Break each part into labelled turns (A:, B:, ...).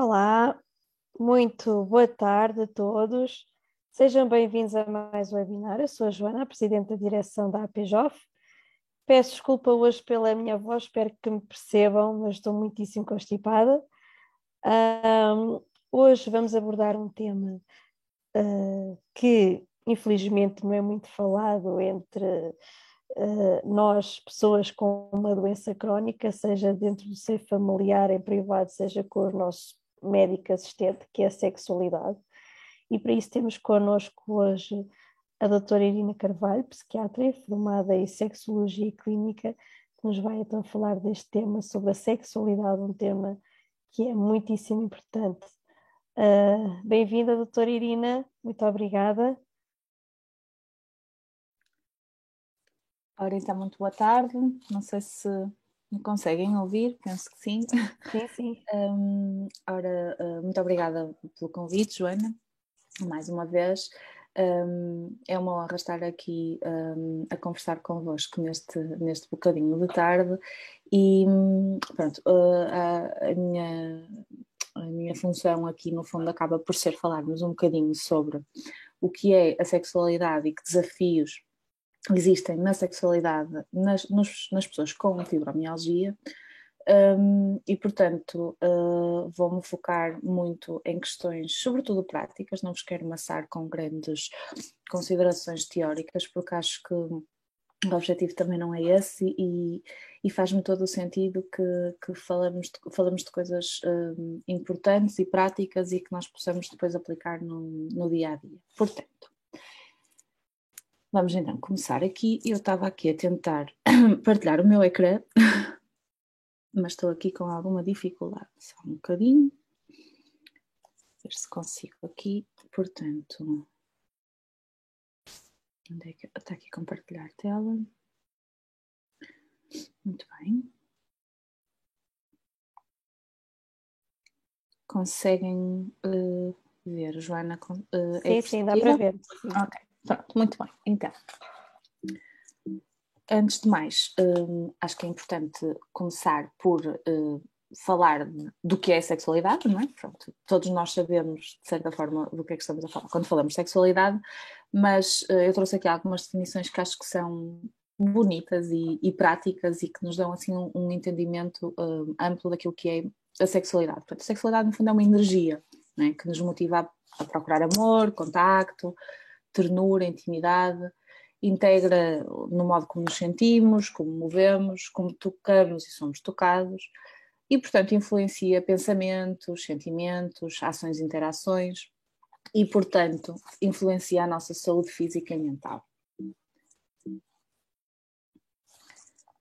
A: Olá, muito boa tarde a todos. Sejam bem-vindos a mais um webinar. Eu sou a Joana, a Presidente da Direção da APJOF. Peço desculpa hoje pela minha voz, espero que me percebam, mas estou muitíssimo constipada. Um, hoje vamos abordar um tema uh, que, infelizmente, não é muito falado entre uh, nós, pessoas com uma doença crónica, seja dentro do seio familiar, em privado, seja com os nossos médico assistente, que é a sexualidade. E para isso temos connosco hoje a doutora Irina Carvalho, psiquiatra formada em sexologia clínica, que nos vai então falar deste tema sobre a sexualidade, um tema que é muitíssimo importante. Uh, Bem-vinda, doutora Irina, muito obrigada.
B: Ora, então, muito boa tarde. Não sei se me conseguem ouvir? Penso que sim.
A: Sim, sim.
B: um, ora, uh, muito obrigada pelo convite, Joana, mais uma vez. Um, é uma honra estar aqui um, a conversar convosco neste, neste bocadinho de tarde e pronto, uh, a, a, minha, a minha função aqui no fundo acaba por ser falarmos um bocadinho sobre o que é a sexualidade e que desafios existem na sexualidade nas, nos, nas pessoas com fibromialgia um, e, portanto, uh, vou-me focar muito em questões, sobretudo práticas, não vos quero maçar com grandes considerações teóricas, porque acho que o objetivo também não é esse e, e faz-me todo o sentido que, que falamos, de, falamos de coisas um, importantes e práticas e que nós possamos depois aplicar no, no dia a dia. Portanto, Vamos então começar aqui. Eu estava aqui a tentar partilhar o meu ecrã, mas estou aqui com alguma dificuldade. Só um bocadinho. Ver se consigo aqui. Portanto, onde é que está aqui compartilhar tela? Muito bem. Conseguem uh, ver, Joana?
A: Uh, sim, sim, dá para ver.
B: Sim. Ok. Pronto, muito bem. Então, antes de mais, hum, acho que é importante começar por hum, falar do que é sexualidade, não é? Pronto, todos nós sabemos, de certa forma, do que é que estamos a falar quando falamos de sexualidade, mas uh, eu trouxe aqui algumas definições que acho que são bonitas e, e práticas e que nos dão assim um, um entendimento uh, amplo daquilo que é a sexualidade. Portanto, a sexualidade, no fundo, é uma energia é? que nos motiva a, a procurar amor, contacto, ternura, intimidade, integra no modo como nos sentimos, como movemos, como tocamos e somos tocados, e, portanto, influencia pensamentos, sentimentos, ações e interações, e, portanto, influencia a nossa saúde física e mental.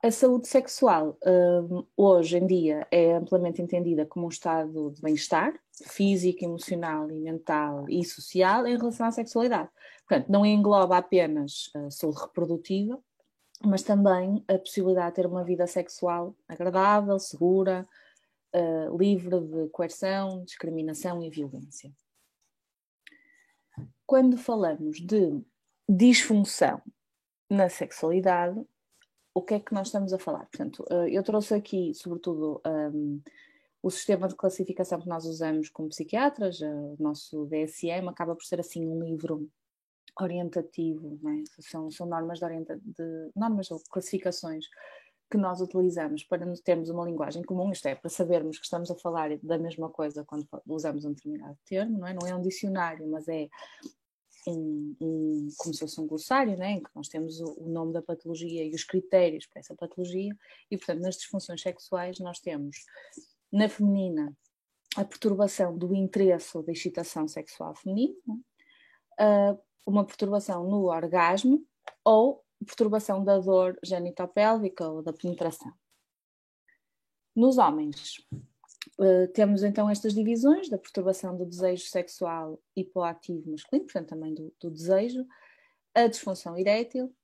B: A saúde sexual, hum, hoje em dia, é amplamente entendida como um estado de bem-estar físico, emocional e mental e social em relação à sexualidade. Portanto, não engloba apenas a saúde reprodutiva, mas também a possibilidade de ter uma vida sexual agradável, segura, uh, livre de coerção, discriminação e violência. Quando falamos de disfunção na sexualidade, o que é que nós estamos a falar? Portanto, uh, eu trouxe aqui, sobretudo, um, o sistema de classificação que nós usamos como psiquiatras, uh, o nosso DSM, acaba por ser assim um livro orientativo, é? são, são normas de, orienta de normas ou classificações que nós utilizamos para termos uma linguagem comum, isto é, para sabermos que estamos a falar da mesma coisa quando usamos um determinado termo, não é? Não é um dicionário, mas é um, um, como se fosse um glossário, né, em que nós temos o, o, nome da patologia e os critérios para essa patologia, e portanto nas disfunções sexuais nós temos na feminina a perturbação do interesse ou da excitação sexual feminina, uh, uma perturbação no orgasmo ou perturbação da dor genitopélvica ou da penetração. Nos homens, uh, temos então estas divisões da perturbação do desejo sexual hipoativo masculino, portanto também do, do desejo, a disfunção erétil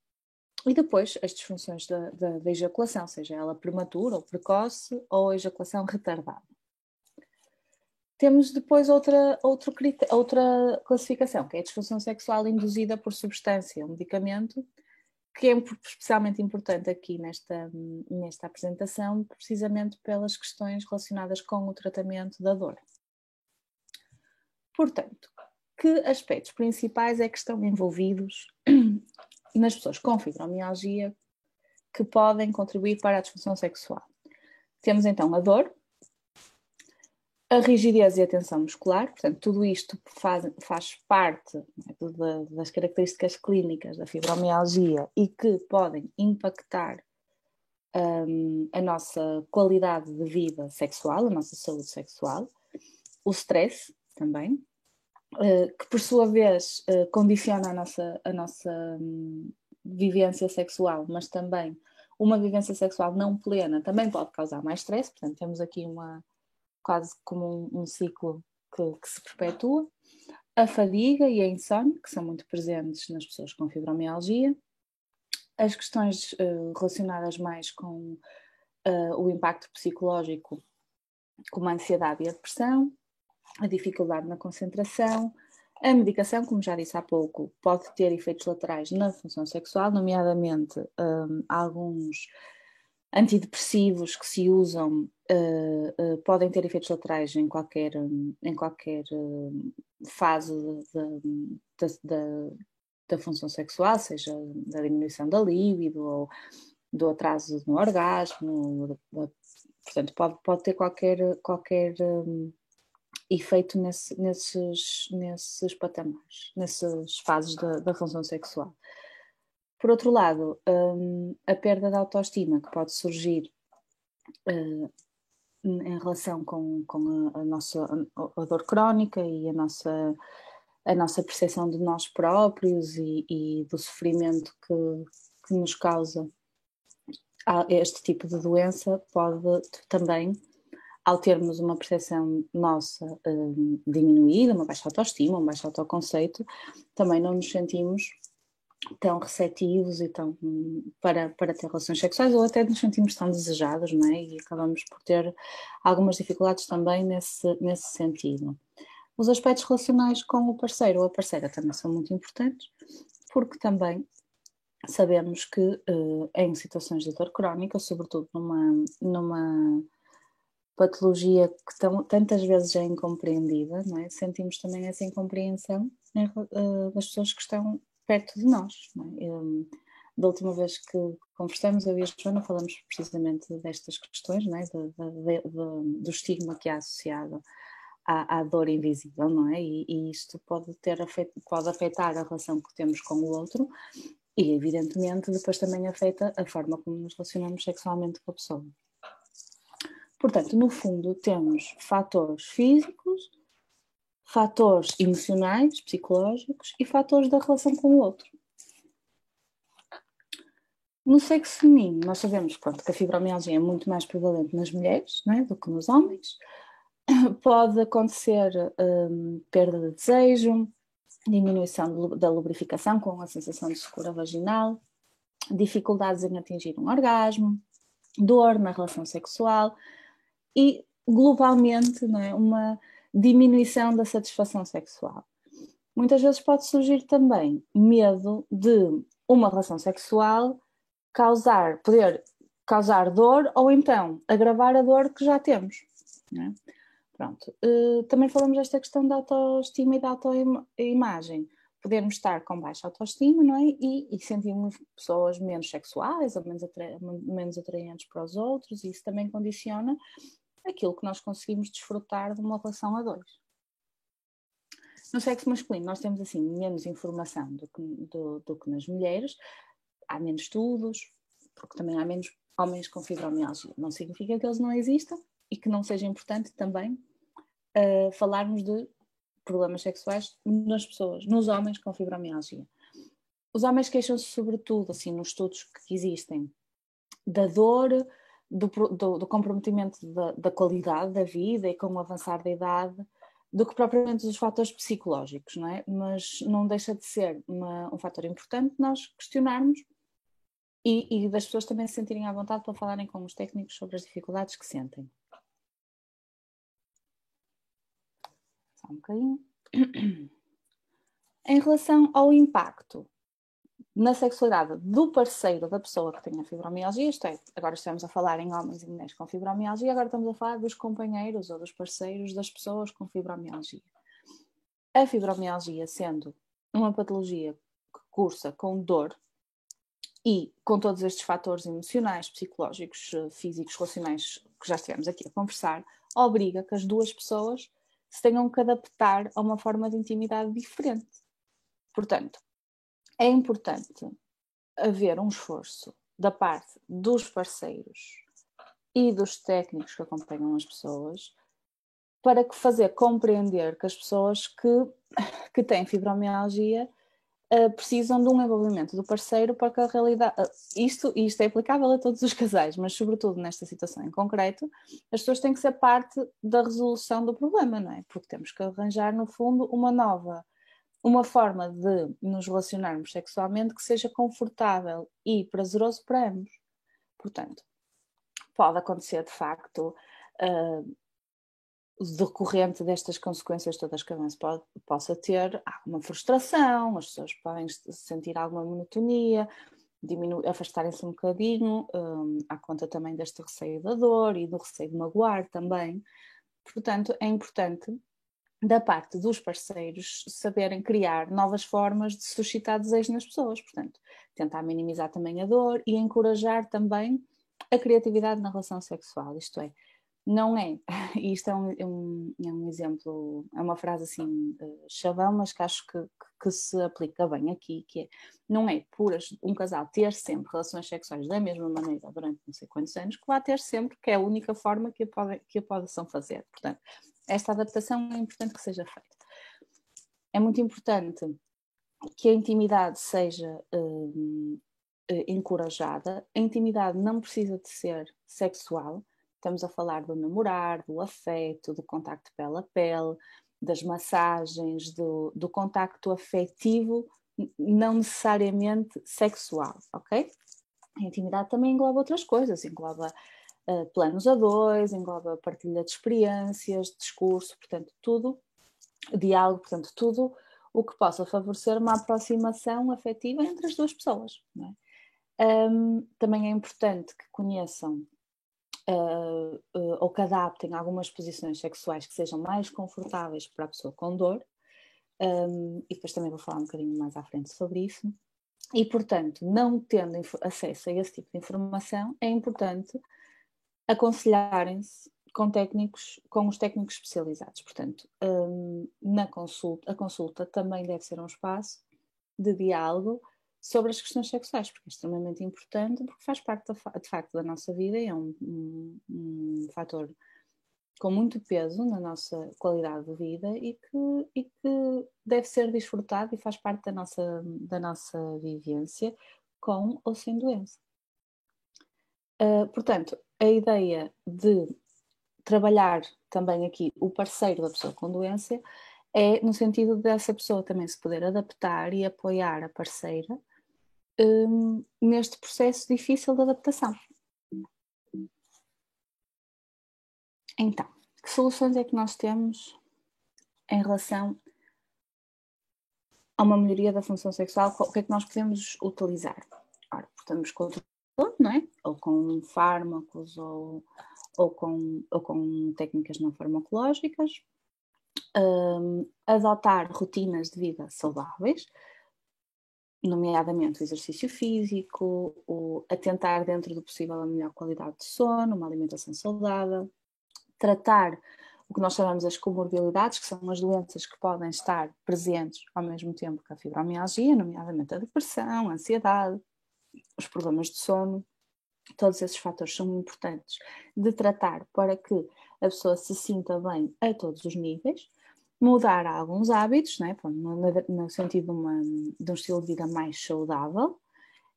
B: e depois as disfunções da, da, da ejaculação, seja ela prematura ou precoce ou ejaculação retardada. Temos depois outra, outro, outra classificação, que é a disfunção sexual induzida por substância, um medicamento, que é especialmente importante aqui nesta, nesta apresentação, precisamente pelas questões relacionadas com o tratamento da dor. Portanto, que aspectos principais é que estão envolvidos nas pessoas com fibromialgia que podem contribuir para a disfunção sexual? Temos então a dor, a rigidez e a tensão muscular, portanto, tudo isto faz, faz parte né, das características clínicas da fibromialgia e que podem impactar um, a nossa qualidade de vida sexual, a nossa saúde sexual, o stress também, uh, que por sua vez uh, condiciona a nossa, a nossa um, vivência sexual, mas também uma vivência sexual não plena também pode causar mais stress, portanto, temos aqui uma quase como um, um ciclo que, que, se perpetua. A fadiga e a insónia, que são muito presentes nas pessoas com fibromialgia. As questões uh, relacionadas mais com uh, o impacto psicológico, como a ansiedade e a depressão, a dificuldade na concentração, a medicação, como já disse há pouco, pode ter efeitos laterais na função sexual, nomeadamente um, eh, alguns antidepressivos que se usam uh, uh, podem ter efeitos laterais em qualquer, em qualquer uh, fase da, função sexual, seja da diminuição da libido ou do atraso no orgasmo, portanto pode, pode ter qualquer, qualquer um, efeito nesse, nesses, nesses patamares, nessas fases da, da função sexual. Por outro lado, um, a perda de autoestima que pode surgir uh, em relação com, com a, a, nossa a, dor crónica e a nossa, a nossa percepção de nós próprios e, e do sofrimento que, que nos causa. Este tipo de doença pode também, ao termos uma percepção nossa um, diminuída, uma baixa autoestima, um baixo autoconceito, também não nos sentimos tão receptivos e tão para, para ter relações sexuais ou até nos sentimos tão desejados, não é? E acabamos por ter algumas dificuldades também nesse, nesse sentido. Os aspectos relacionais com o parceiro ou a parceira também são muito importantes, porque também sabemos que uh, em situações de dor crónica, sobretudo numa, numa patologia que tão, tantas vezes é incompreendida, é? sentimos também essa incompreensão né, das pessoas que estão perto de nós. É? Eu, da última vez que conversamos, eu e a Joana falamos precisamente destas questões, é? de, de, de, do estigma que há associado à, à dor invisível, não é? E, e, isto pode, ter pode afetar a relação que temos com o outro e, evidentemente, depois também afeta a forma como nos relacionamos sexualmente com a pessoa. Portanto, no fundo, temos fatores físicos, fatores emocionais, psicológicos e fatores da relação com o outro. No sexo feminino, nós sabemos pronto, que a fibromialgia é muito mais prevalente nas mulheres é, do que nos homens. Pode acontecer um, perda de desejo, diminuição da lubrificação com a sensação de secura vaginal, dificuldades em atingir um orgasmo, dor na relação sexual e, globalmente, é, uma diminuição da satisfação sexual. Muitas vezes pode surgir também medo de uma relação sexual causar, poder causar dor ou então agravar a dor que já temos. É? Pronto. Uh, também falamos desta questão da autoestima e da autoimagem. Podemos estar com baixa autoestima, não é? E, e sentirmos pessoas menos sexuais ou menos, atra menos atraentes para os outros, e isso também condiciona aquilo que nós conseguimos desfrutar de uma relação a dois. No sexo masculino, nós temos assim menos informação do que, do, do que nas mulheres, há menos estudos, porque também há menos homens com fibromialgia. Não significa que eles não existam e que não seja importante também uh, falarmos de problemas sexuais nas pessoas, nos homens com fibromialgia. Os homens queixam-se sobretudo, assim, nos estudos que existem, da dor, do, do, do comprometimento da, da, qualidade da vida e com o avançar da idade do que propriamente dos fatores psicológicos, não é? Mas não deixa de ser uma, um fator importante nós questionarmos e, e, das pessoas também se sentirem à vontade para falarem com os técnicos sobre as dificuldades que sentem. Só um bocadinho. Em relação ao impacto na sexualidade do parceiro da pessoa que tem a fibromialgia, isto é, agora estamos a falar em homens e mulheres com fibromialgia, agora estamos a falar dos companheiros ou dos parceiros das pessoas com fibromialgia. a fibromialgia sendo uma patologia que cursa com dor e com todos estes fatores emocionais, psicológicos, físicos, relacionais que já estivemos aqui a conversar, obriga que as duas pessoas se tenham que adaptar a uma forma de intimidade diferente. Portanto, é importante haver um esforço da parte dos parceiros e dos técnicos que acompanham as pessoas para fazer compreender que as pessoas que, que têm fibromialgia uh, precisam de um envolvimento do parceiro para que a realidade. Uh, isto, isto é aplicável a todos os casais, mas sobretudo nesta situação em concreto, as pessoas têm que ser parte da resolução do problema, não é? Porque temos que arranjar, no fundo, uma nova uma forma de nos relacionarmos sexualmente que seja confortável e prazeroso para ambos. Portanto, pode acontecer de facto uh, decorrente destas consequências todas que a pode, possa ter alguma frustração, as pessoas podem sentir alguma monotonia, afastarem-se um bocadinho, um, à conta também deste receio da dor e do receio de magoar também. Portanto, é importante da parte dos parceiros saberem criar novas formas de suscitar desejo nas pessoas, portanto, tentar minimizar também a dor e encorajar também a criatividade na relação sexual, isto é, não é, e isto é um, é um, é um exemplo, é uma frase assim uh, chavão, mas que acho que, que, se aplica bem aqui, que é, não é por um casal ter sempre relações sexuais da mesma maneira durante não sei quantos anos, que vai ter sempre, que é a única forma que a, pode, que a possam fazer, portanto, esta adaptação é importante que seja feita. É muito importante que a intimidade seja uh, encorajada. A intimidade não precisa de ser sexual. Estamos a falar do namorar, do afeto, do contacto pele a pele, das massagens, do, do contacto afetivo, não necessariamente sexual, ok? A intimidade também engloba outras coisas, engloba uh, planos a dois, engloba partilha de experiências, discurso, portanto, tudo, diálogo, portanto, tudo o que possa favorecer uma aproximação afetiva entre as duas pessoas. É? Um, também é importante que conheçam uh, uh, ou que adaptem algumas posições sexuais que sejam mais confortáveis para a pessoa com dor, um, e depois também vou falar um bocadinho mais à frente sobre isso. E, portanto, não tendo acesso a esse tipo de informação, é importante aconselharem-se com técnicos, com os técnicos especializados. Portanto, um, na consulta, a consulta também deve ser um espaço de diálogo sobre as questões sexuais, porque é extremamente importante, porque faz parte de facto da nossa vida e é um, um, um, fator com muito peso na nossa qualidade de vida e que, e que deve ser desfrutado e faz parte da nossa, da nossa vivência com ou sem doença. Uh, portanto, a ideia de trabalhar também aqui o parceiro da pessoa com doença é no sentido dessa pessoa também se poder adaptar e apoiar a parceira um, neste processo difícil de adaptação. Então, que soluções é que nós temos em relação a uma melhoria da função sexual? O que é que nós podemos utilizar? Ora, portanto, não é? Ou com fármacos ou, ou, com, ou com técnicas não farmacológicas. Um, adotar rotinas de vida saudáveis, nomeadamente o exercício físico, o atentar dentro do possível a melhor qualidade de sono, uma alimentação saudável, tratar o que nós chamamos as comorbilidades, que são as doenças que podem estar presentes ao mesmo tempo que a fibromialgia, nomeadamente a depressão, a ansiedade, os problemas de sono, todos esses fatores são importantes de tratar para que a pessoa se sinta bem a todos os níveis, mudar alguns hábitos, né, no, sentido de, uma, de um estilo de vida mais saudável,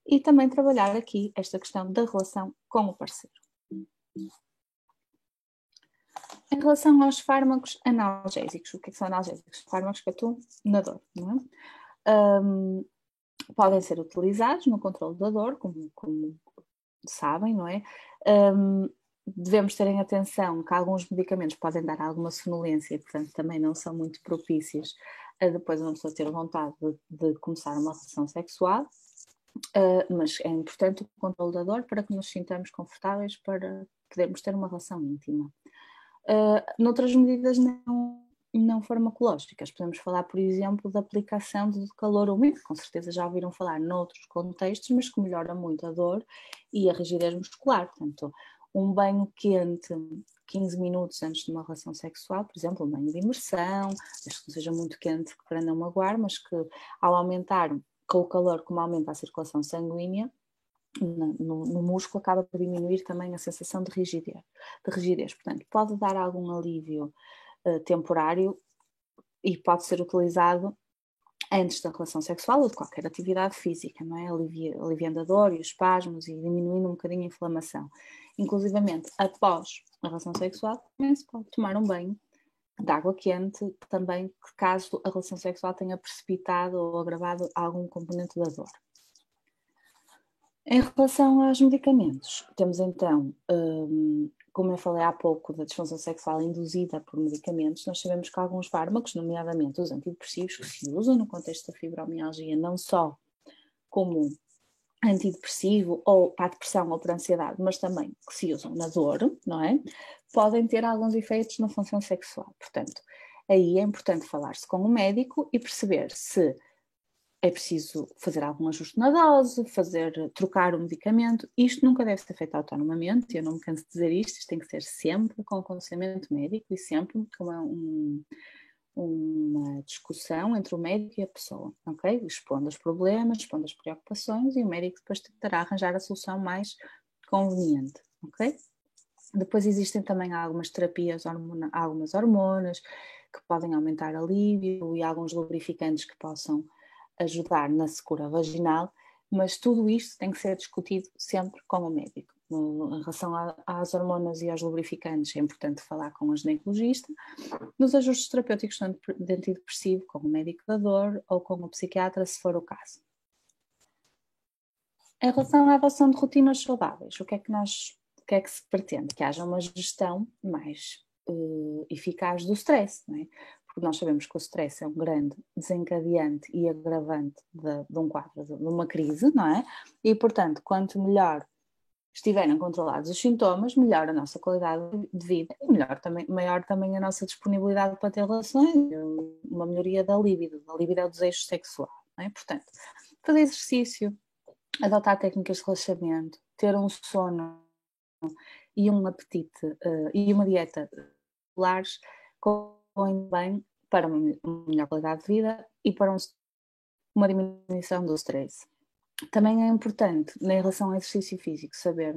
B: e também trabalhar aqui esta questão da relação com o parceiro. Em relação aos fármacos analgésicos, o que, é que são analgésicos? Fármacos que atuam na dor, não é? Um, podem ser utilizados no controle da dor, como, como sabem, não é? Um, devemos ter em atenção que alguns medicamentos podem dar alguma sonolência e, portanto, também não são muito propícios a depois uma pessoa ter vontade de, de começar uma relação sexual, uh, mas é importante o controle da dor para que nos sintamos confortáveis para podermos ter uma relação íntima. Uh, noutras medidas não, não farmacológicas. Podemos falar, por exemplo, da aplicação de calor úmido, com certeza já ouviram falar noutros contextos, mas que melhora muito a dor e a rigidez muscular. Portanto, um banho quente 15 minutos antes de uma relação sexual, por exemplo, um banho de imersão, desde que não seja muito quente para não magoar, mas que ao aumentar com o calor, como aumenta a circulação sanguínea, no, no, músculo acaba por diminuir também a sensação de rigidez. De rigidez. Portanto, pode dar algum alívio uh, temporário e pode ser utilizado antes da relação sexual ou de qualquer atividade física, não é? Alivia, aliviando a dor e os espasmos e diminuindo um bocadinho a inflamação. Inclusivamente, após a relação sexual, também se pode tomar um banho de água quente, também caso a relação sexual tenha precipitado ou agravado algum componente da dor. Em relação aos medicamentos, temos então, hum, como eu falei há pouco, da disfunção sexual induzida por medicamentos, nós sabemos que alguns fármacos, nomeadamente os antidepressivos, que se usam no contexto da fibromialgia, não só como antidepressivo ou para a depressão ou para a ansiedade, mas também que se usam na dor, não é? Podem ter alguns efeitos na função sexual. Portanto, aí é importante falar-se com o médico e perceber se é preciso fazer algum ajuste na dose, fazer, trocar o medicamento. Isto nunca deve ser feito autonomamente, eu não me canso de dizer isto, isto tem que ser sempre com aconselhamento médico e sempre com um, uma discussão entre o médico e a pessoa, ok? Expondo os problemas, expondo as preocupações e o médico depois tentará arranjar a solução mais conveniente, ok? Depois existem também algumas terapias, hormona, algumas hormonas que podem aumentar alívio e alguns lubrificantes que possam ajudar na secura vaginal, mas tudo isto tem que ser discutido sempre com o médico. em relação às hormonas e aos lubrificantes, é importante falar com a ginecologista. Nos ajustes terapêuticos de antidepressivo, com o médico da dor ou com o psiquiatra, se for o caso. Em relação à adoção de rotinas saudáveis, o que é que nós, o que é que se pretende? Que haja uma gestão mais uh, eficaz do stress, é? Porque nós sabemos que o stress é um grande desencadeante e agravante de, de um quadro, de, uma crise, não é? E, portanto, quanto melhor estiverem controlados os sintomas, melhor a nossa qualidade de vida e melhor também, maior também a nossa disponibilidade para ter relações, uma melhoria da libido, da libido é o desejo sexual, não é? Portanto, fazer exercício, adotar técnicas de relaxamento, ter um sono e um apetite uh, e uma dieta regulares põe bem para uma melhor qualidade de vida e para um, uma diminuição do stress. Também é importante, em relação ao exercício físico, saber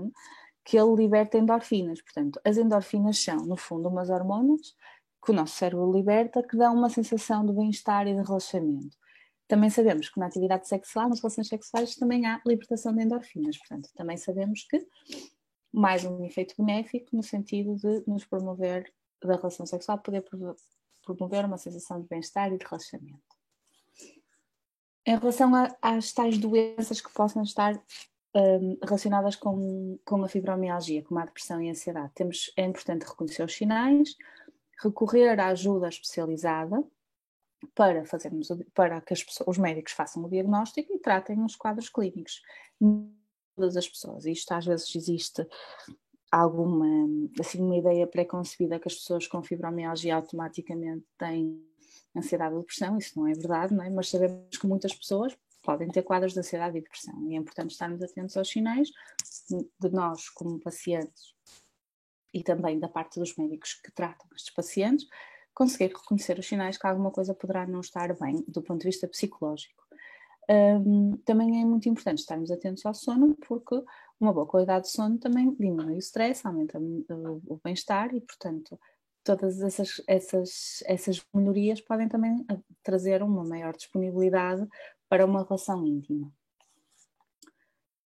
B: que ele liberta endorfinas. Portanto, as endorfinas são, no fundo, umas hormonas que o nosso cérebro liberta que dão uma sensação de bem-estar e de relaxamento. Também sabemos que na atividade sexual, nas relações sexuais, também há libertação de endorfinas. Portanto, também sabemos que mais um efeito benéfico no sentido de nos promover da relação sexual poder promover uma sensação de bem-estar e de relaxamento. Em relação a, às tais doenças que possam estar um, relacionadas com, com a fibromialgia, como a depressão e a ansiedade, temos, é importante reconhecer os sinais, recorrer à ajuda especializada para, fazermos, para que pessoas, os médicos façam o diagnóstico e tratem os quadros clínicos. Todas as pessoas, isto às vezes existe alguma assim uma ideia pré-concebida que as pessoas com fibromialgia automaticamente têm ansiedade ou depressão, isso não é verdade, não é? mas sabemos que muitas pessoas podem ter quadros de ansiedade e depressão e é importante estarmos atentos aos sinais de nós como pacientes e também da parte dos médicos que tratam estes pacientes, conseguir reconhecer os sinais que alguma coisa poderá não estar bem do ponto de vista psicológico. Um, também é muito importante estarmos atentos ao sono, porque uma boa qualidade de sono também diminui o stress, aumenta o, bem-estar e, portanto, todas essas, essas, essas melhorias podem também ah, trazer uma maior disponibilidade para uma relação íntima.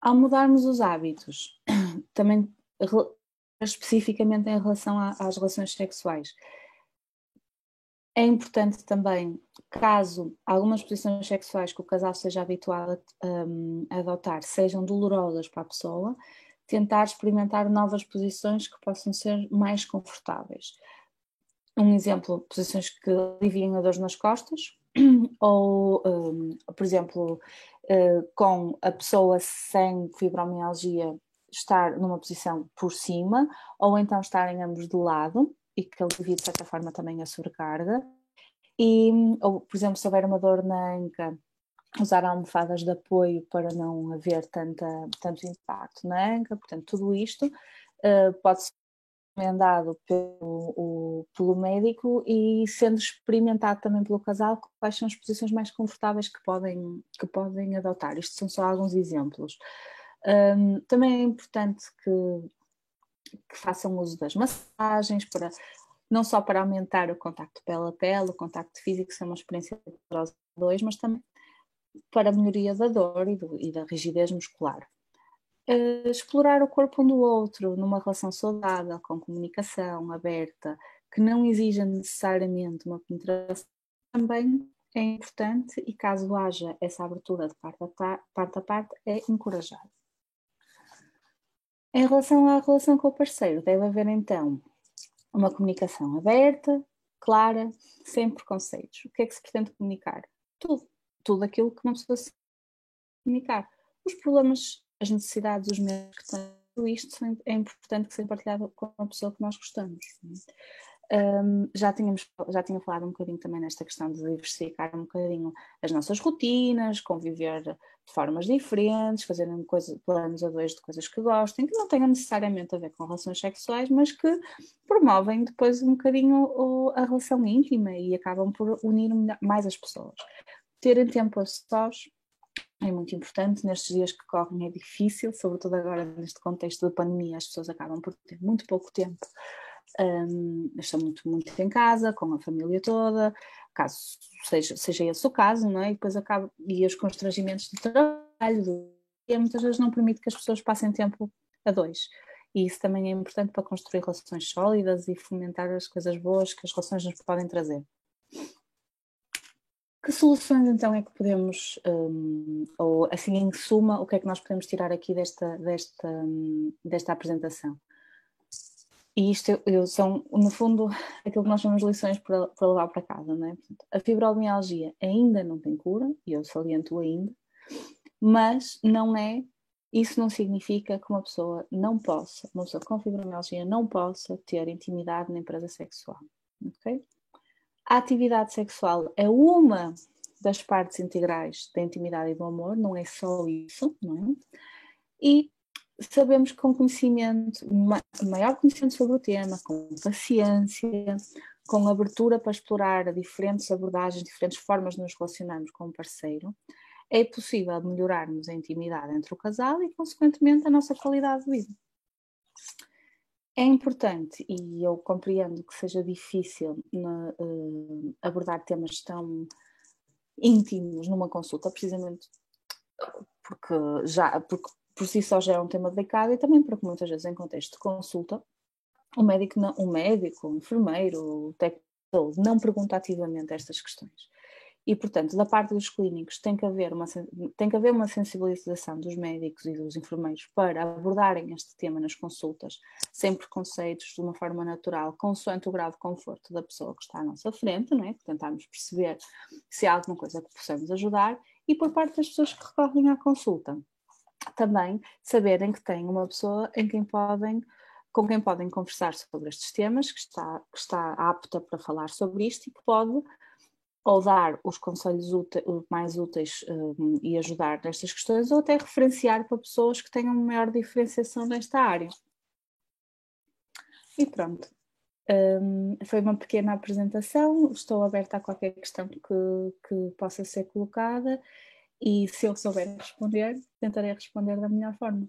B: Ao mudarmos os hábitos, também especificamente em relação às relações sexuais, é importante também, caso algumas posições sexuais que o casal seja habituado a, um, a adotar sejam dolorosas para a pessoa, tentar experimentar novas posições que possam ser mais confortáveis. Um exemplo, posições que aliviem a dor nas costas, ou, um, por exemplo, uh, com a pessoa sem fibromialgia estar numa posição por cima, ou então estarem ambos de lado, e que alivia de certa forma também a sobrecarga. E, ou, por exemplo, se houver uma dor na anca, usar almofadas de apoio para não haver tanta, tanto impacto na anca, portanto, tudo isto uh, pode ser recomendado pelo, o, pelo médico e sendo experimentado também pelo casal quais são as posições mais confortáveis que podem, que podem adotar. Isto são só alguns exemplos. Um, também é importante que, que façam uso das massagens para não só para aumentar o contacto pele a pele, o contacto físico, que é uma experiência poderosa dois, mas também para a melhoria da dor e, do, e da rigidez muscular. Uh, explorar o corpo um do outro numa relação saudável, com comunicação aberta, que não exija necessariamente uma penetração, também é importante e caso haja essa abertura de parte, a parte é encorajado. Em relação à relação com o parceiro, deve haver então uma comunicação aberta, clara, sem preconceitos. O que é que se pretende comunicar? Tudo. Tudo aquilo que uma pessoa se comunicar. Os problemas, as necessidades, os medos que têm, tudo isto é importante que seja partilhado com a pessoa que nós gostamos. Um, já, tínhamos, já tinha falado um bocadinho também nesta questão de diversificar um bocadinho as nossas rotinas, conviver de formas diferentes, fazer planos a dois de coisas que gostem, que não tenham necessariamente a ver com relações sexuais, mas que promovem depois um bocadinho o, a relação íntima e acabam por unir mais as pessoas. Terem tempo a sós é muito importante. Nestes dias que correm é difícil, sobretudo agora neste contexto de pandemia, as pessoas acabam por ter muito pouco tempo um, estão muito, muito em casa, com a família toda, caso seja, seja esse o caso, não é? E depois acaba, e os constrangimentos de trabalho, do dia, muitas vezes não permite que as pessoas passem tempo a dois. E isso também é importante para construir relações sólidas e fomentar as coisas boas que as relações nos podem trazer. Que soluções então é que podemos, um, ou assim em suma, o que é que nós podemos tirar aqui desta, desta, desta apresentação? E isto eu, são, no fundo, aquilo que nós chamamos de lições para, para levar para casa, não é? Portanto, a fibromialgia ainda não tem cura, e eu saliento ainda, mas não é, isso não significa que uma pessoa não possa, uma pessoa com fibromialgia não possa ter intimidade na empresa sexual, ok? A atividade sexual é uma das partes integrais da intimidade e do amor, não é só isso, não é? E sabemos que com conhecimento, maior conhecimento sobre o tema, com paciência, com abertura para explorar diferentes abordagens, diferentes formas de nos relacionarmos com o parceiro, é possível melhorarmos a intimidade entre o casal e, consequentemente, a nossa qualidade de vida. É importante, e eu compreendo que seja difícil uh, abordar temas tão íntimos numa consulta, precisamente porque já porque por si só já é um tema delicado e também porque muitas vezes em contexto de consulta o médico, não, o médico, o enfermeiro, o técnico não pergunta ativamente estas questões. E, portanto, da parte dos clínicos tem que, haver uma, tem que haver uma sensibilização dos médicos e dos enfermeiros para abordarem este tema nas consultas, sem preconceitos, de uma forma natural, consoante o grau de conforto da pessoa que está à nossa frente, não é? tentarmos perceber se há alguma coisa que possamos ajudar, e por parte das pessoas que recorrem à consulta também saberem que têm uma pessoa em quem podem, com quem podem conversar sobre estes temas, que está, que está apta para falar sobre isto e que pode ou dar os conselhos úteis, mais úteis um, e ajudar nestas questões, ou até referenciar para pessoas que tenham maior diferenciação nesta área. E pronto. Um, foi uma pequena apresentação, estou aberta a qualquer questão que, que possa ser colocada e se eu souber responder, tentarei responder da melhor forma.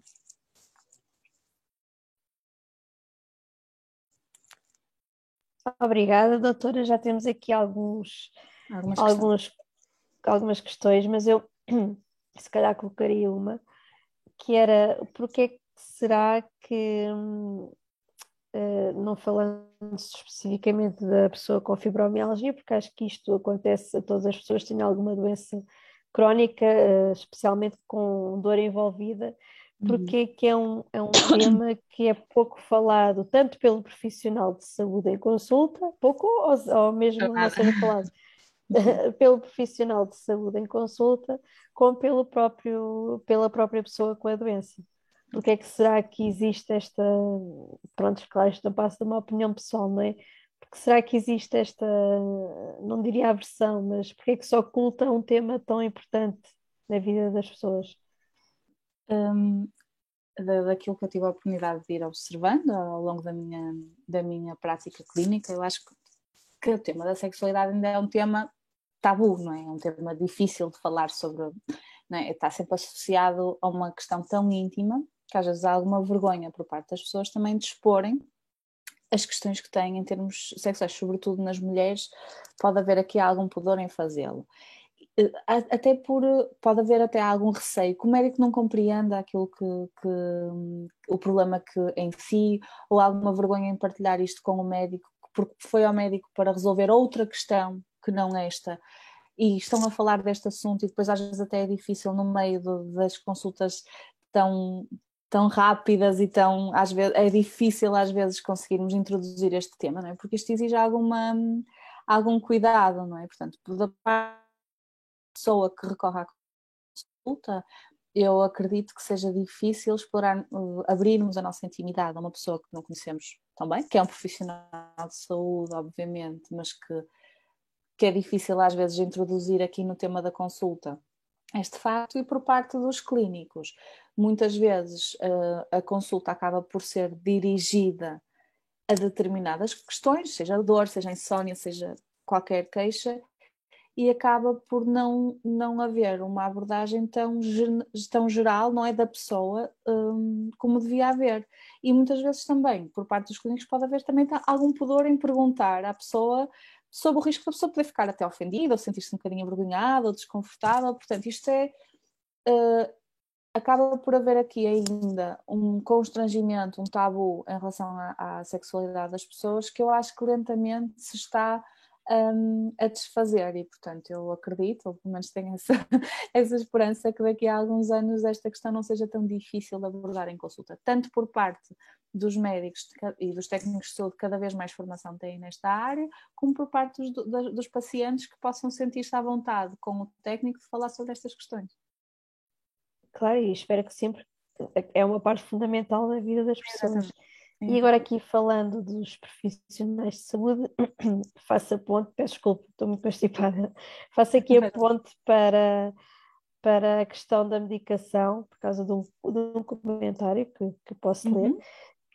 A: Obrigada, doutora. Já temos aqui alguns, algumas, alguns algumas questões, mas eu se calhar colocaria uma, que era porque é que será que, uh, não falando especificamente da pessoa com fibromialgia, porque acho que isto acontece a todas as pessoas que têm alguma doença crónica, eh, especialmente com dor envolvida, porque uhum. que é um, é um tema que é pouco falado, tanto pelo profissional de saúde em consulta, pouco ou, ou mesmo não seja falado, pelo profissional de saúde em consulta, como pelo próprio, pela própria pessoa com a doença. Porque é que será que existe esta, pronto, claro, isto não passa de uma opinião pessoal, não é? Porque será que existe esta, não diria aversão, mas porque é que se oculta um tema tão importante na vida das pessoas?
B: Um, daquilo que eu tive a oportunidade de ir observando ao longo da minha, da minha prática clínica, eu acho que, que o tema da sexualidade ainda é um tema tabu, não é? É um tema difícil de falar sobre, é? Está sempre associado a uma questão tão íntima que às vezes há alguma vergonha por parte das pessoas também de exporem as questões que têm em termos sexuais, sobretudo nas mulheres, pode haver aqui algum pudor em fazê-lo. Até por, pode haver até algum receio, que o médico não compreenda aquilo que, que o problema que em si, ou alguma vergonha em partilhar isto com o médico, porque foi ao médico para resolver outra questão que não esta, e estão a falar deste assunto e depois às vezes até é difícil no meio das consultas tão, tão rápidas e tão às vezes é difícil às vezes conseguirmos introduzir este tema, não é? Porque isto exige alguma algum cuidado, não é? Portanto, da pessoa que recorre à consulta, eu acredito que seja difícil explorar, abrirmos a nossa intimidade a uma pessoa que não conhecemos tão bem, que é um profissional de saúde, obviamente, mas que, que é difícil às vezes introduzir aqui no tema da consulta este facto e por parte dos clínicos. Muitas vezes uh, a consulta acaba por ser dirigida a determinadas questões, seja dor, seja insónia, seja qualquer queixa, e acaba por não, não haver uma abordagem tão, tão geral, não é da pessoa, um, como devia haver. E muitas vezes também, por parte dos clínicos, pode haver também algum pudor em perguntar à pessoa sob o risco da pessoa poder ficar até ofendida, ou sentir-se um bocadinho envergonhada, ou desconfortável. Portanto, isto é. Uh, acaba por haver aqui ainda um constrangimento, um tabu em relação à, à sexualidade das pessoas que eu acho que lentamente se está um, a desfazer e portanto eu acredito, ou pelo menos tenho essa, essa esperança que daqui a alguns anos esta questão não seja tão difícil de abordar em consulta, tanto por parte dos médicos e dos técnicos de saúde cada vez mais formação têm nesta área, como por parte dos, dos pacientes que possam sentir-se à vontade com o técnico de falar sobre estas questões.
A: Claro, e espero que sempre é uma parte fundamental da vida das pessoas. E agora aqui falando dos profissionais de saúde, faço a ponte, peço desculpa, estou muito constipada, faço aqui a ponte para, para a questão da medicação, por causa de um, de um comentário que, que posso ler, uhum.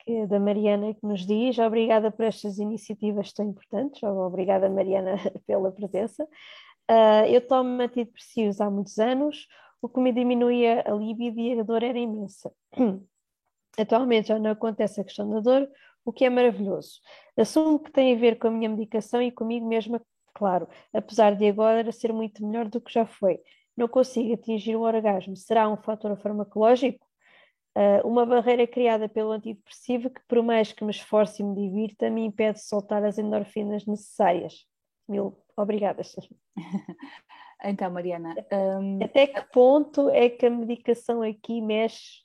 A: que é da Mariana que nos diz, obrigada por estas iniciativas tão importantes, obrigada Mariana pela presença. Uh, eu tomo antidepressivos há muitos anos, o que me diminuía a libido e a dor era imensa. Atualmente já não acontece a questão da dor, o que é maravilhoso. Assumo que tem a ver com a minha medicação e comigo mesma, claro, apesar de agora ser muito melhor do que já foi. Não consigo atingir o orgasmo. Será um fator farmacológico? Uh, uma barreira criada pelo antidepressivo que, por mais que me esforce e me divirta, me impede de soltar as endorfinas necessárias. Mil obrigadas.
B: Então, Mariana. Um...
A: Até que ponto é que a medicação aqui mexe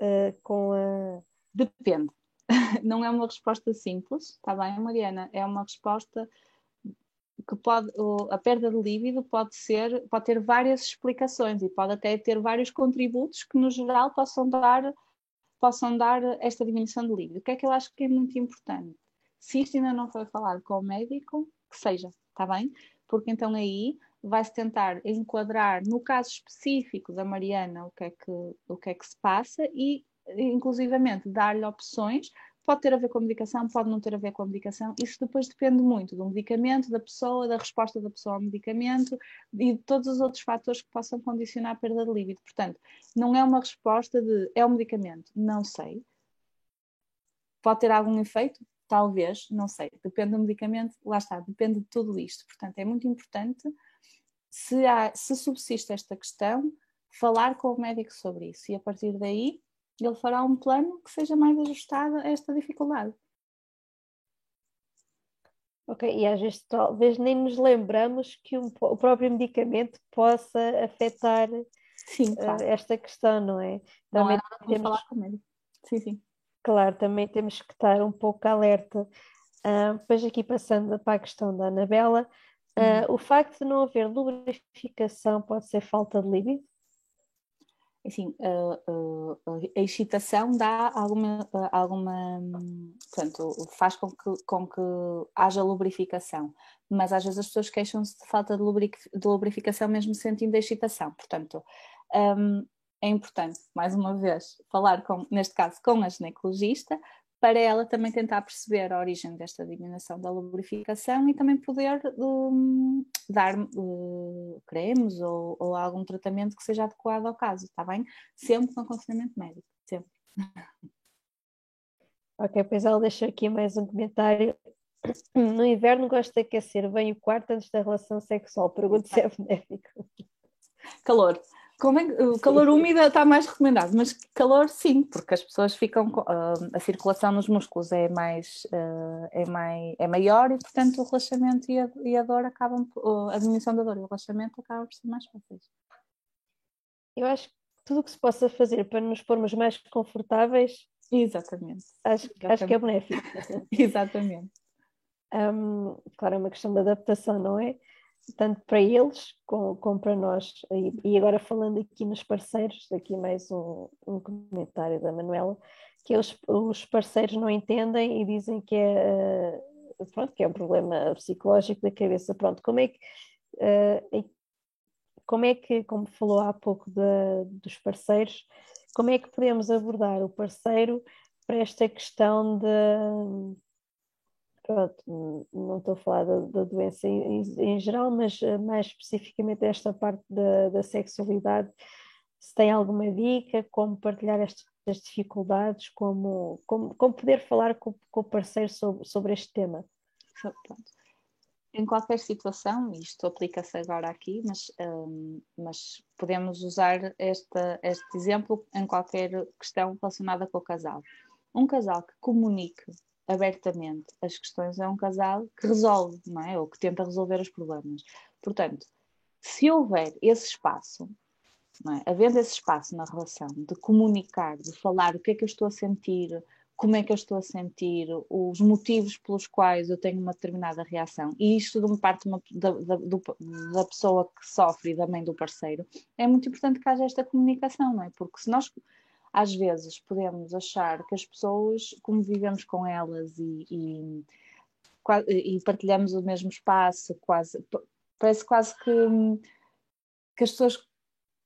A: uh, com a.
B: Depende. Não é uma resposta simples, está bem, Mariana? É uma resposta que pode, a perda de líbido pode ser, pode ter várias explicações e pode até ter vários contributos que no geral possam dar, possam dar esta diminuição de líbido. O que é que eu acho que é muito importante? Se isto ainda não foi falado com o médico, que seja, está bem? Porque então aí vai-se tentar enquadrar no caso específico da Mariana o que é que, o que, é que se passa e, inclusivamente, dar-lhe opções. Pode ter a ver com a medicação, pode não ter a ver com a medicação. Isso depois depende muito do medicamento, da pessoa, da resposta da pessoa ao medicamento e de todos os outros fatores que possam condicionar a perda de líbido. Portanto, não é uma resposta de é o medicamento, não sei. Pode ter algum efeito? Talvez, não sei. Depende do medicamento, lá está, depende de tudo isto. Portanto, é muito importante se, há, se subsiste esta questão, falar com o médico sobre isso e a partir daí ele fará um plano que seja mais ajustado a esta dificuldade.
A: Ok, e às vezes talvez nem nos lembramos que um, o próprio medicamento possa afetar sim, claro. uh, esta questão, não é?
B: Também não é temos... falar com o médico. Sim, sim.
A: Claro, também temos que estar um pouco alerta. Uh, depois aqui passando para a questão da Anabela, Uh, o facto de não haver lubrificação pode ser falta de líbido?
B: assim, a, a, a, excitação dá alguma, alguma portanto, faz com que, com que haja lubrificação, mas às vezes as pessoas queixam-se de falta de, lubric, de lubrificação mesmo sentindo a excitação, portanto um, é importante, mais uma vez, falar com, neste caso com a ginecologista para ela também tentar perceber a origem desta diminuição da lubrificação e também poder um, dar uh, cremes ou, ou, algum tratamento que seja adequado ao caso, está bem? Sempre com aconselhamento médico, sempre.
A: Ok, pois ela deixa aqui mais um comentário. No inverno gosto de aquecer bem o quarto antes da relação sexual. Pergunto se é benéfico.
B: Calor. Como é, o calor úmido está mais recomendado, mas calor sim, porque as pessoas ficam uh, a circulação nos músculos é mais, uh, é, mais é maior e portanto o relaxamento e a, e a dor acabam uh, a diminuição da dor e o relaxamento acabam por ser mais fáceis.
A: Eu acho que tudo o que se possa fazer para nos pormos mais confortáveis
B: Exatamente.
A: Acho,
B: Exatamente.
A: acho que é benéfico.
B: Exatamente.
A: Um, claro, é uma questão de adaptação, não é? Tanto para eles como, como para nós. E, e, agora falando aqui nos parceiros, aqui mais um, um comentário da Manuela, que os, os, parceiros não entendem e dizem que é, uh, pronto, que é um problema psicológico da cabeça. Pronto, como é que, uh, como é que, como falou há pouco dos parceiros, como é que podemos abordar o parceiro para esta questão de pronto, não estou a falar da, da doença em, em, geral, mas eh, mais especificamente esta parte da, da sexualidade, se tem alguma dica, como partilhar estas, dificuldades, como, como, como poder falar com, com o parceiro sobre, sobre este tema.
B: Pronto. Em qualquer situação, isto aplica-se agora aqui, mas, um, mas podemos usar esta, este exemplo em qualquer questão relacionada com o casal. Um casal que comunique abertamente as questões é um casal que resolve, não é? Ou que tenta resolver os problemas. Portanto, se houver esse espaço, é? havendo esse espaço na relação de comunicar, de falar o que é que eu estou a sentir, como é que eu estou a sentir, os motivos pelos quais eu tenho uma determinada reação, e isto de uma parte da, da, da pessoa que sofre e também do parceiro, é muito importante que haja esta comunicação, não é? Porque se nós às vezes podemos achar que as pessoas, como vivemos com elas e, e, e partilhamos o mesmo espaço, quase, parece quase que, que as pessoas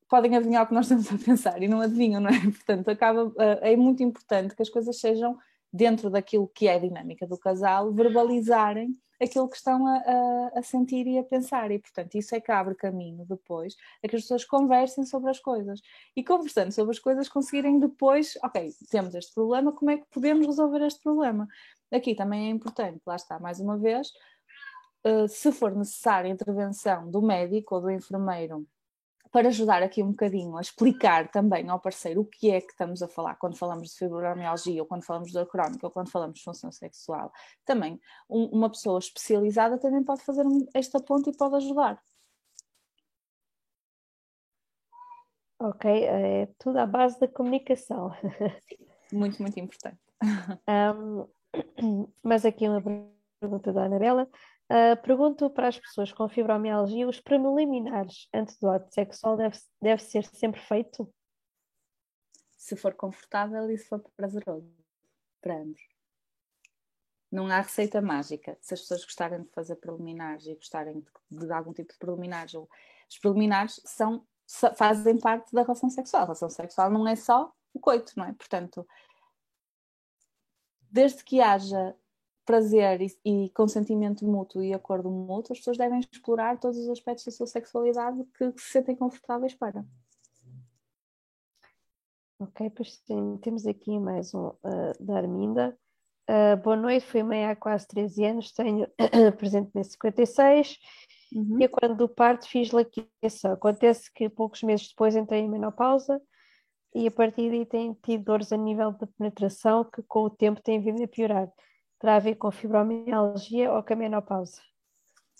B: podem adivinhar o que nós estamos a pensar e não adivinham, não é? Portanto, acaba, eh, é muito importante que as coisas sejam dentro daquilo que é a dinâmica do casal, verbalizarem aquilo que estão a, a, a, sentir e a pensar. E, portanto, isso é que abre caminho depois a que as pessoas conversem sobre as coisas. E conversando sobre as coisas, conseguirem depois, ok, temos este problema, como é que podemos resolver este problema? Aqui também é importante, lá está, mais uma vez, uh, se for necessária a intervenção do médico ou do enfermeiro para ajudar aqui um bocadinho a explicar também ao parceiro o que é que estamos a falar quando falamos de fibromialgia ou quando falamos de dor crónica ou quando falamos de função sexual. Também um, uma pessoa especializada também pode fazer esta ponte e pode ajudar.
A: Ok, é tudo à base da comunicação.
B: Muito, muito importante.
A: Um, mas aqui uma pergunta da Anabela. Uh, pergunto para as pessoas com fibromialgia, os preliminares antes do ato sexual deve, deve ser sempre feito?
B: Se for confortável e se for prazeroso, para ambos. Não há receita mágica. Se as pessoas gostarem de fazer preliminares e gostarem de, de algum tipo de preliminares, os preliminares são, fazem parte da relação sexual. A relação sexual não é só o coito, não é? Portanto, desde que haja prazer e, e, consentimento mútuo e acordo mútuo, as pessoas devem explorar todos os aspectos da sua sexualidade que, que se sentem confortáveis para.
A: Ok, temos aqui mais um uh, da Arminda. Uh, boa noite, fui mãe há quase 13 anos, tenho presente 56 uhum. e quando do parto fiz laqueação. Acontece que poucos meses depois entrei em menopausa e a partir daí tenho tido dores a nível de penetração que com o tempo têm vindo a piorar terá a ver com fibromialgia ou com a menopausa?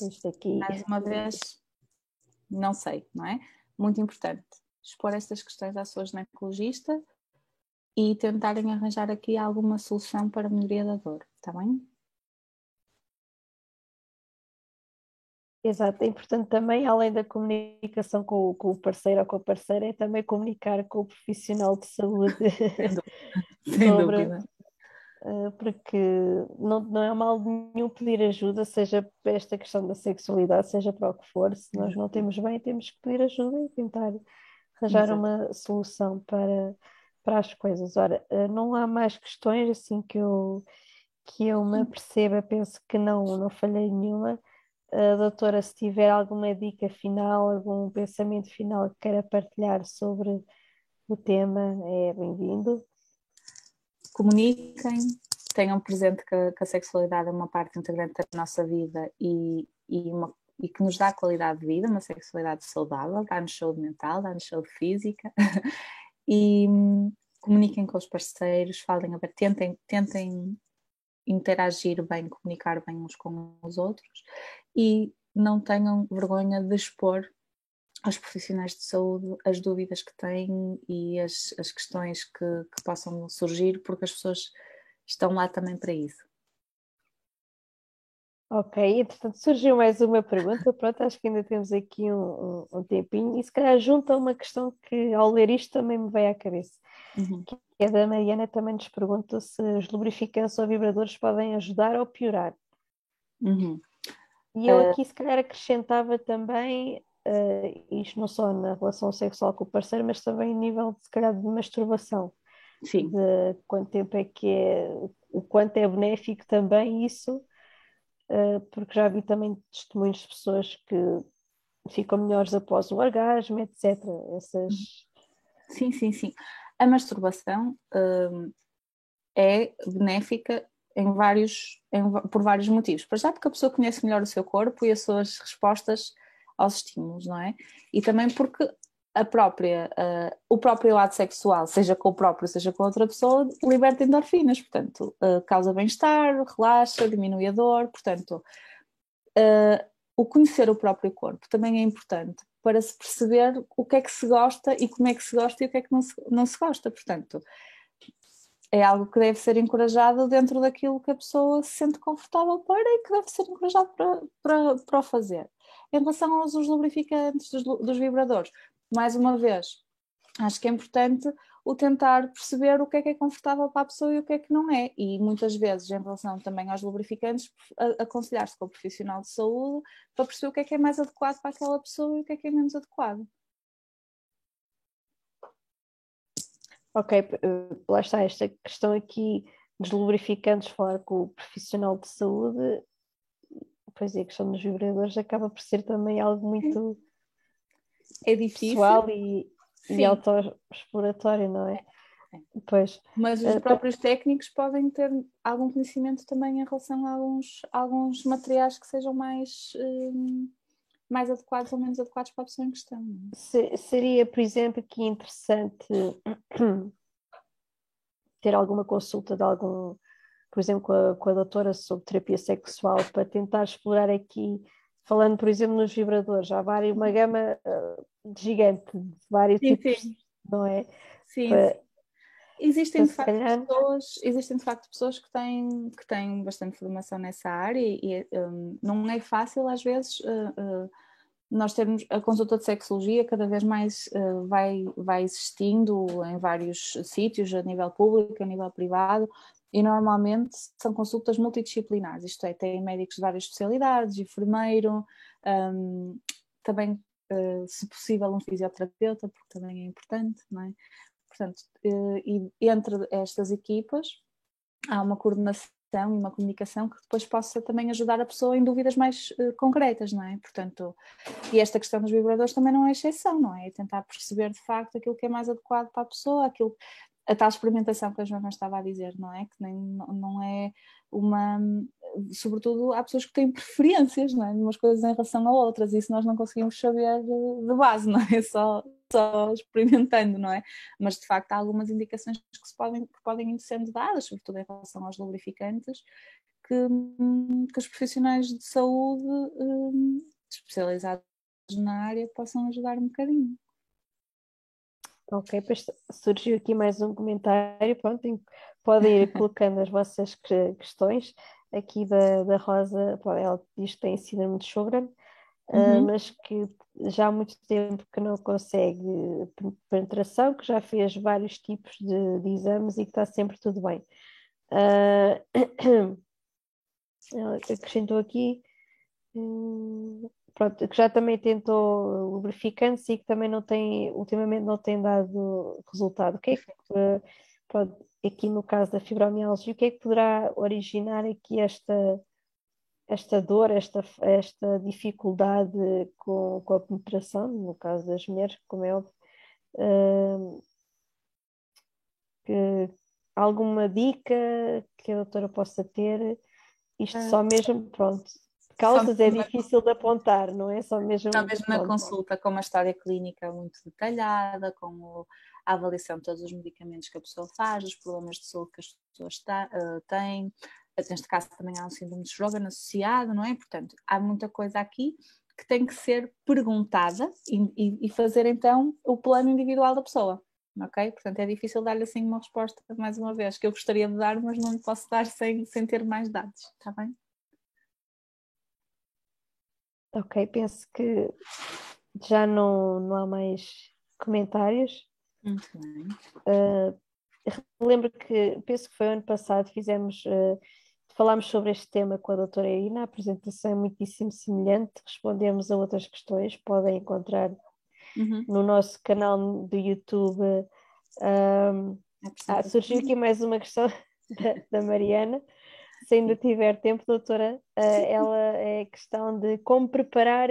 B: Isto aqui. Mais uma vez, não sei, não é? Muito importante expor estas questões à sua ginecologista e tentarem arranjar aqui alguma solução para a melhoria da dor, está bem?
A: Exato, é importante também, além da comunicação com, com o parceiro ou com a parceira, é também comunicar com o profissional de saúde
B: Sem sobre, dúvida.
A: Uh, porque não, não é mal nenhum pedir ajuda, seja para esta questão da sexualidade, seja para o que for, se nós não temos bem, temos que pedir ajuda e tentar arranjar Exato. uma solução para, para as coisas. Ora, uh, não há mais questões assim que eu, que eu me perceba, penso que não, não falhei nenhuma a doutora, se tiver alguma dica final, algum pensamento final que queira partilhar sobre o tema, é bem-vindo.
B: Comuniquem, tenham presente que, que, a sexualidade é uma parte integrante da nossa vida e, e, uma, e que nos dá qualidade de vida, uma sexualidade saudável, dá-nos saúde mental, dá-nos saúde física. e hum, comuniquem com os parceiros, falem, tentem, tentem interagir bem, comunicar bem uns com os outros e não tenham vergonha de expor aos profissionais de saúde as dúvidas que têm e as, as questões que, que possam surgir, porque as pessoas estão lá também para isso.
A: Ok, entretanto surgiu mais uma pergunta, pronto, acho que ainda temos aqui um, um, um tempinho e se calhar junta uma questão que ao ler isto também me veio à cabeça, uhum. que é da Mariana, também nos pergunta se os lubrificantes ou vibradores podem ajudar ou piorar.
B: Uhum.
A: E eu aqui se calhar acrescentava também, uh, isto não só na relação sexual com o parceiro, mas também a nível se calhar de masturbação.
B: Sim.
A: De quanto tempo é que é, o quanto é benéfico também isso, uh, porque já vi também testemunhos de pessoas que ficam melhores após o orgasmo, etc. Essas...
B: Sim, sim, sim. A masturbação uh, é benéfica em vários, em, por vários motivos. Para já porque a pessoa conhece melhor o seu corpo e as suas respostas aos estímulos, não é? E também porque a própria, uh, o próprio ato sexual, seja com o próprio, seja com outra pessoa, liberta endorfinas, portanto, uh, causa bem-estar, relaxa, diminui a dor, portanto, uh, o conhecer o próprio corpo também é importante para se perceber o que é que se gosta e como é que se gosta e o que é que não se, não se gosta, portanto, é algo que deve ser encorajado dentro daquilo que a pessoa se sente confortável para e que deve ser encorajado para, para, para o fazer. Em relação aos lubrificantes dos, dos vibradores, mais uma vez, acho que é importante o tentar perceber o que é que é confortável para a pessoa e o que é que não é. E muitas vezes, em relação também aos lubrificantes, aconselhar-se com o profissional de saúde para perceber o que é que é mais adequado para aquela pessoa e o que é que é menos adequado.
A: Ok, eh, lá está esta questão aqui dos lubrificantes, falar com o profissional de saúde, pois é, a questão dos vibradores acaba por ser também algo muito
B: é difícil.
A: pessoal e, e autoexploratório, não é? é? Pois.
B: Mas os uh, próprios técnicos podem ter algum conhecimento também em relação a alguns, alguns materiais que sejam mais. Um mais adequados ou menos adequados para a pessoa em questão.
A: É? seria, por exemplo, aqui interessante ter alguma consulta de algum, por exemplo, com a, com a doutora sobre terapia sexual para tentar explorar aqui, falando, por exemplo, nos vibradores, há várias, uma gama uh, gigante de vários sim, tipos, sim. não é?
B: Sim. Para, Existem de, facto, pessoas, existem de facto pessoas que têm, que têm bastante formação nessa área e, um, não é fácil às vezes uh, uh, nós termos a consulta de sexologia cada vez mais uh, vai, vai existindo em vários sítios, a nível público, a nível privado, e normalmente são consultas multidisciplinares, isto é, tem médicos de várias especialidades, enfermeiro, um, também, se possível, um fisioterapeuta, porque também é importante, não é? Portanto, eh, e entre estas equipas há uma coordenação e uma comunicação que depois possa também ajudar a pessoa em dúvidas mais uh, concretas, não é? Portanto, e esta questão dos vibradores também não é exceção, não é? é? Tentar perceber de facto aquilo que é mais adequado para a pessoa, aquilo, a tal experimentação que a Joana estava a dizer, não é? Que nem, não é uma. Sobretudo, há pessoas que têm preferências, não é? Umas coisas em relação a outras, e isso nós não conseguimos saber de, de base, não é? Só, só experimentando, não é? Mas de facto há algumas indicações que, se podem, que podem sendo dadas, sobretudo em relação aos lubrificantes, que, que os profissionais de saúde um, especializados na área possam ajudar um bocadinho.
A: Ok, surgiu aqui mais um comentário, pronto, podem ir colocando as vossas questões. Aqui da, da Rosa, ela diz que tem síndrome de Sjögren, uhum. uh, mas que já há muito tempo que não consegue penetração, que já fez vários tipos de, de exames e que está sempre tudo bem. Uh, acrescentou aqui hum, pronto, que já também tentou lubrificantes e que também não tem, ultimamente não tem dado resultado. O que é que, pronto, aqui no caso da fibromialgia, o que é que poderá originar aqui esta, esta dor, esta, esta dificuldade com, com a penetração, no caso das mulheres, como é óbvio, uh, que alguma dica que a doutora possa ter, isto só ah. mesmo, pronto, causas é difícil de apontar, não é só mesmo.
B: Só mesmo na consulta com uma história clínica muito detalhada, com a avaliação de todos os medicamentos que a pessoa faz, os problemas de saúde que as pessoas tá, uh, têm. Neste caso também há um síndrome de Sjögren associado, não é? Portanto, há muita coisa aqui que tem que ser perguntada e, e fazer então o plano individual da pessoa ok? Portanto, é difícil dar-lhe assim uma resposta, mais uma vez, que eu gostaria de dar, mas não lhe posso dar sem, sem ter mais dados, está bem?
A: Ok, penso que já não, não há mais comentários.
B: Muito bem.
A: Uh, lembro que, penso que foi ano passado, fizemos, uh, falámos sobre este tema com a doutora Irina, a apresentação é muitíssimo semelhante, respondemos a outras questões, podem encontrar uhum. no nosso canal do YouTube. Um, ah, surgiu aqui mais uma questão da, da Mariana se ainda tiver tempo, doutora, uh, ela é questão de como preparar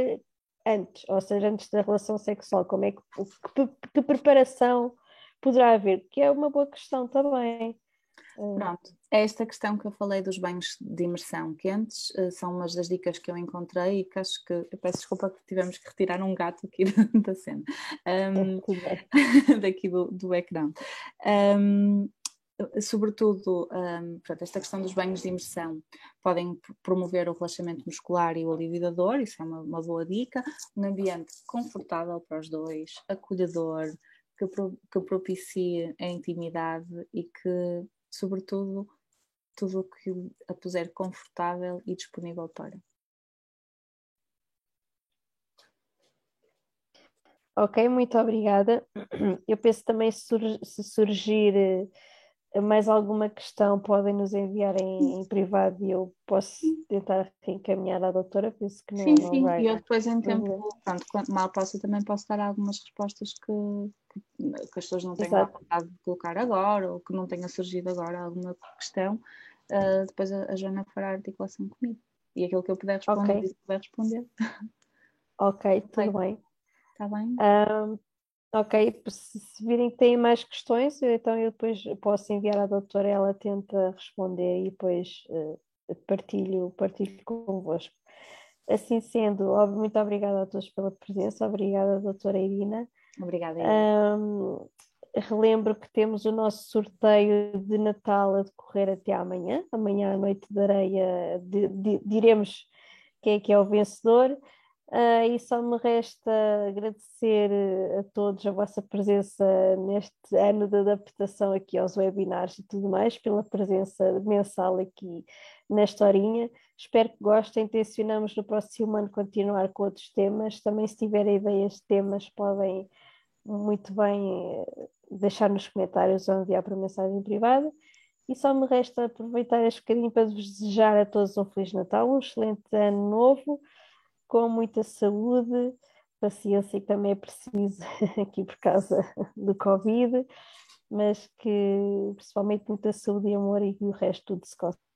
A: antes, ou seja, antes da relação sexual, como é que, que, que preparação poderá haver, que é uma boa questão também.
B: Eh, Pronto, é esta questão que eu falei dos banhos de imersão quentes, uh, são umas das dicas que eu encontrei e que acho que, eu peço desculpa que tivemos que retirar um gato aqui da cena, um, daqui do, do ecrã. Um, sobretudo, um, portanto, esta questão dos banhos de imersão podem promover o relaxamento muscular e o alívio da dor, isso é uma, uma boa dica. Um ambiente confortável para os dois, acolhedor, que, pro, que propicie a intimidade e que, sobretudo, tudo o que a puser confortável e disponível para.
A: Ok, muito obrigada. Eu penso também se, surgir mais alguma questão podem nos enviar em, em, privado e eu posso tentar reencaminhar à doutora, penso que não
B: Sim, sim, e eu depois em tempo, pronto, quanto mal posso, também posso dar algumas respostas que, que, que as pessoas não tenham a vontade de colocar agora ou que não tenha surgido agora alguma questão, uh, depois a, a Joana fará a articulação comigo. E aquilo que eu puder responder, okay. puder responder.
A: Ok, tudo bem.
B: Está bem?
A: Um, Ok, se virem que têm mais questões, então eu depois posso enviar à doutora, ela tenta responder e depois uh, partilho, partilho convosco. Assim sendo, muito obrigada a todos pela presença, obrigada doutora Irina.
B: Obrigada. Irina. Um,
A: relembro que temos o nosso sorteio de Natal a decorrer até amanhã. Amanhã à noite de areia de, de, diremos quem é que é o vencedor. Uh, e só me resta agradecer a todos a vossa presença neste ano de adaptação aqui aos webinars e tudo mais, pela presença mensal aqui nesta horinha. Espero que gostem. Intencionamos no próximo ano continuar com outros temas. Também, se tiverem ideias de temas, podem muito bem eh, deixar nos comentários ou enviar por mensagem privada. E só me resta aproveitar este bocadinho para vos desejar a todos um Feliz Natal, um excelente ano novo com muita saúde, paciência que também é preciso aqui por causa do Covid, mas que principalmente muita saúde e amor e o resto tudo se consegue.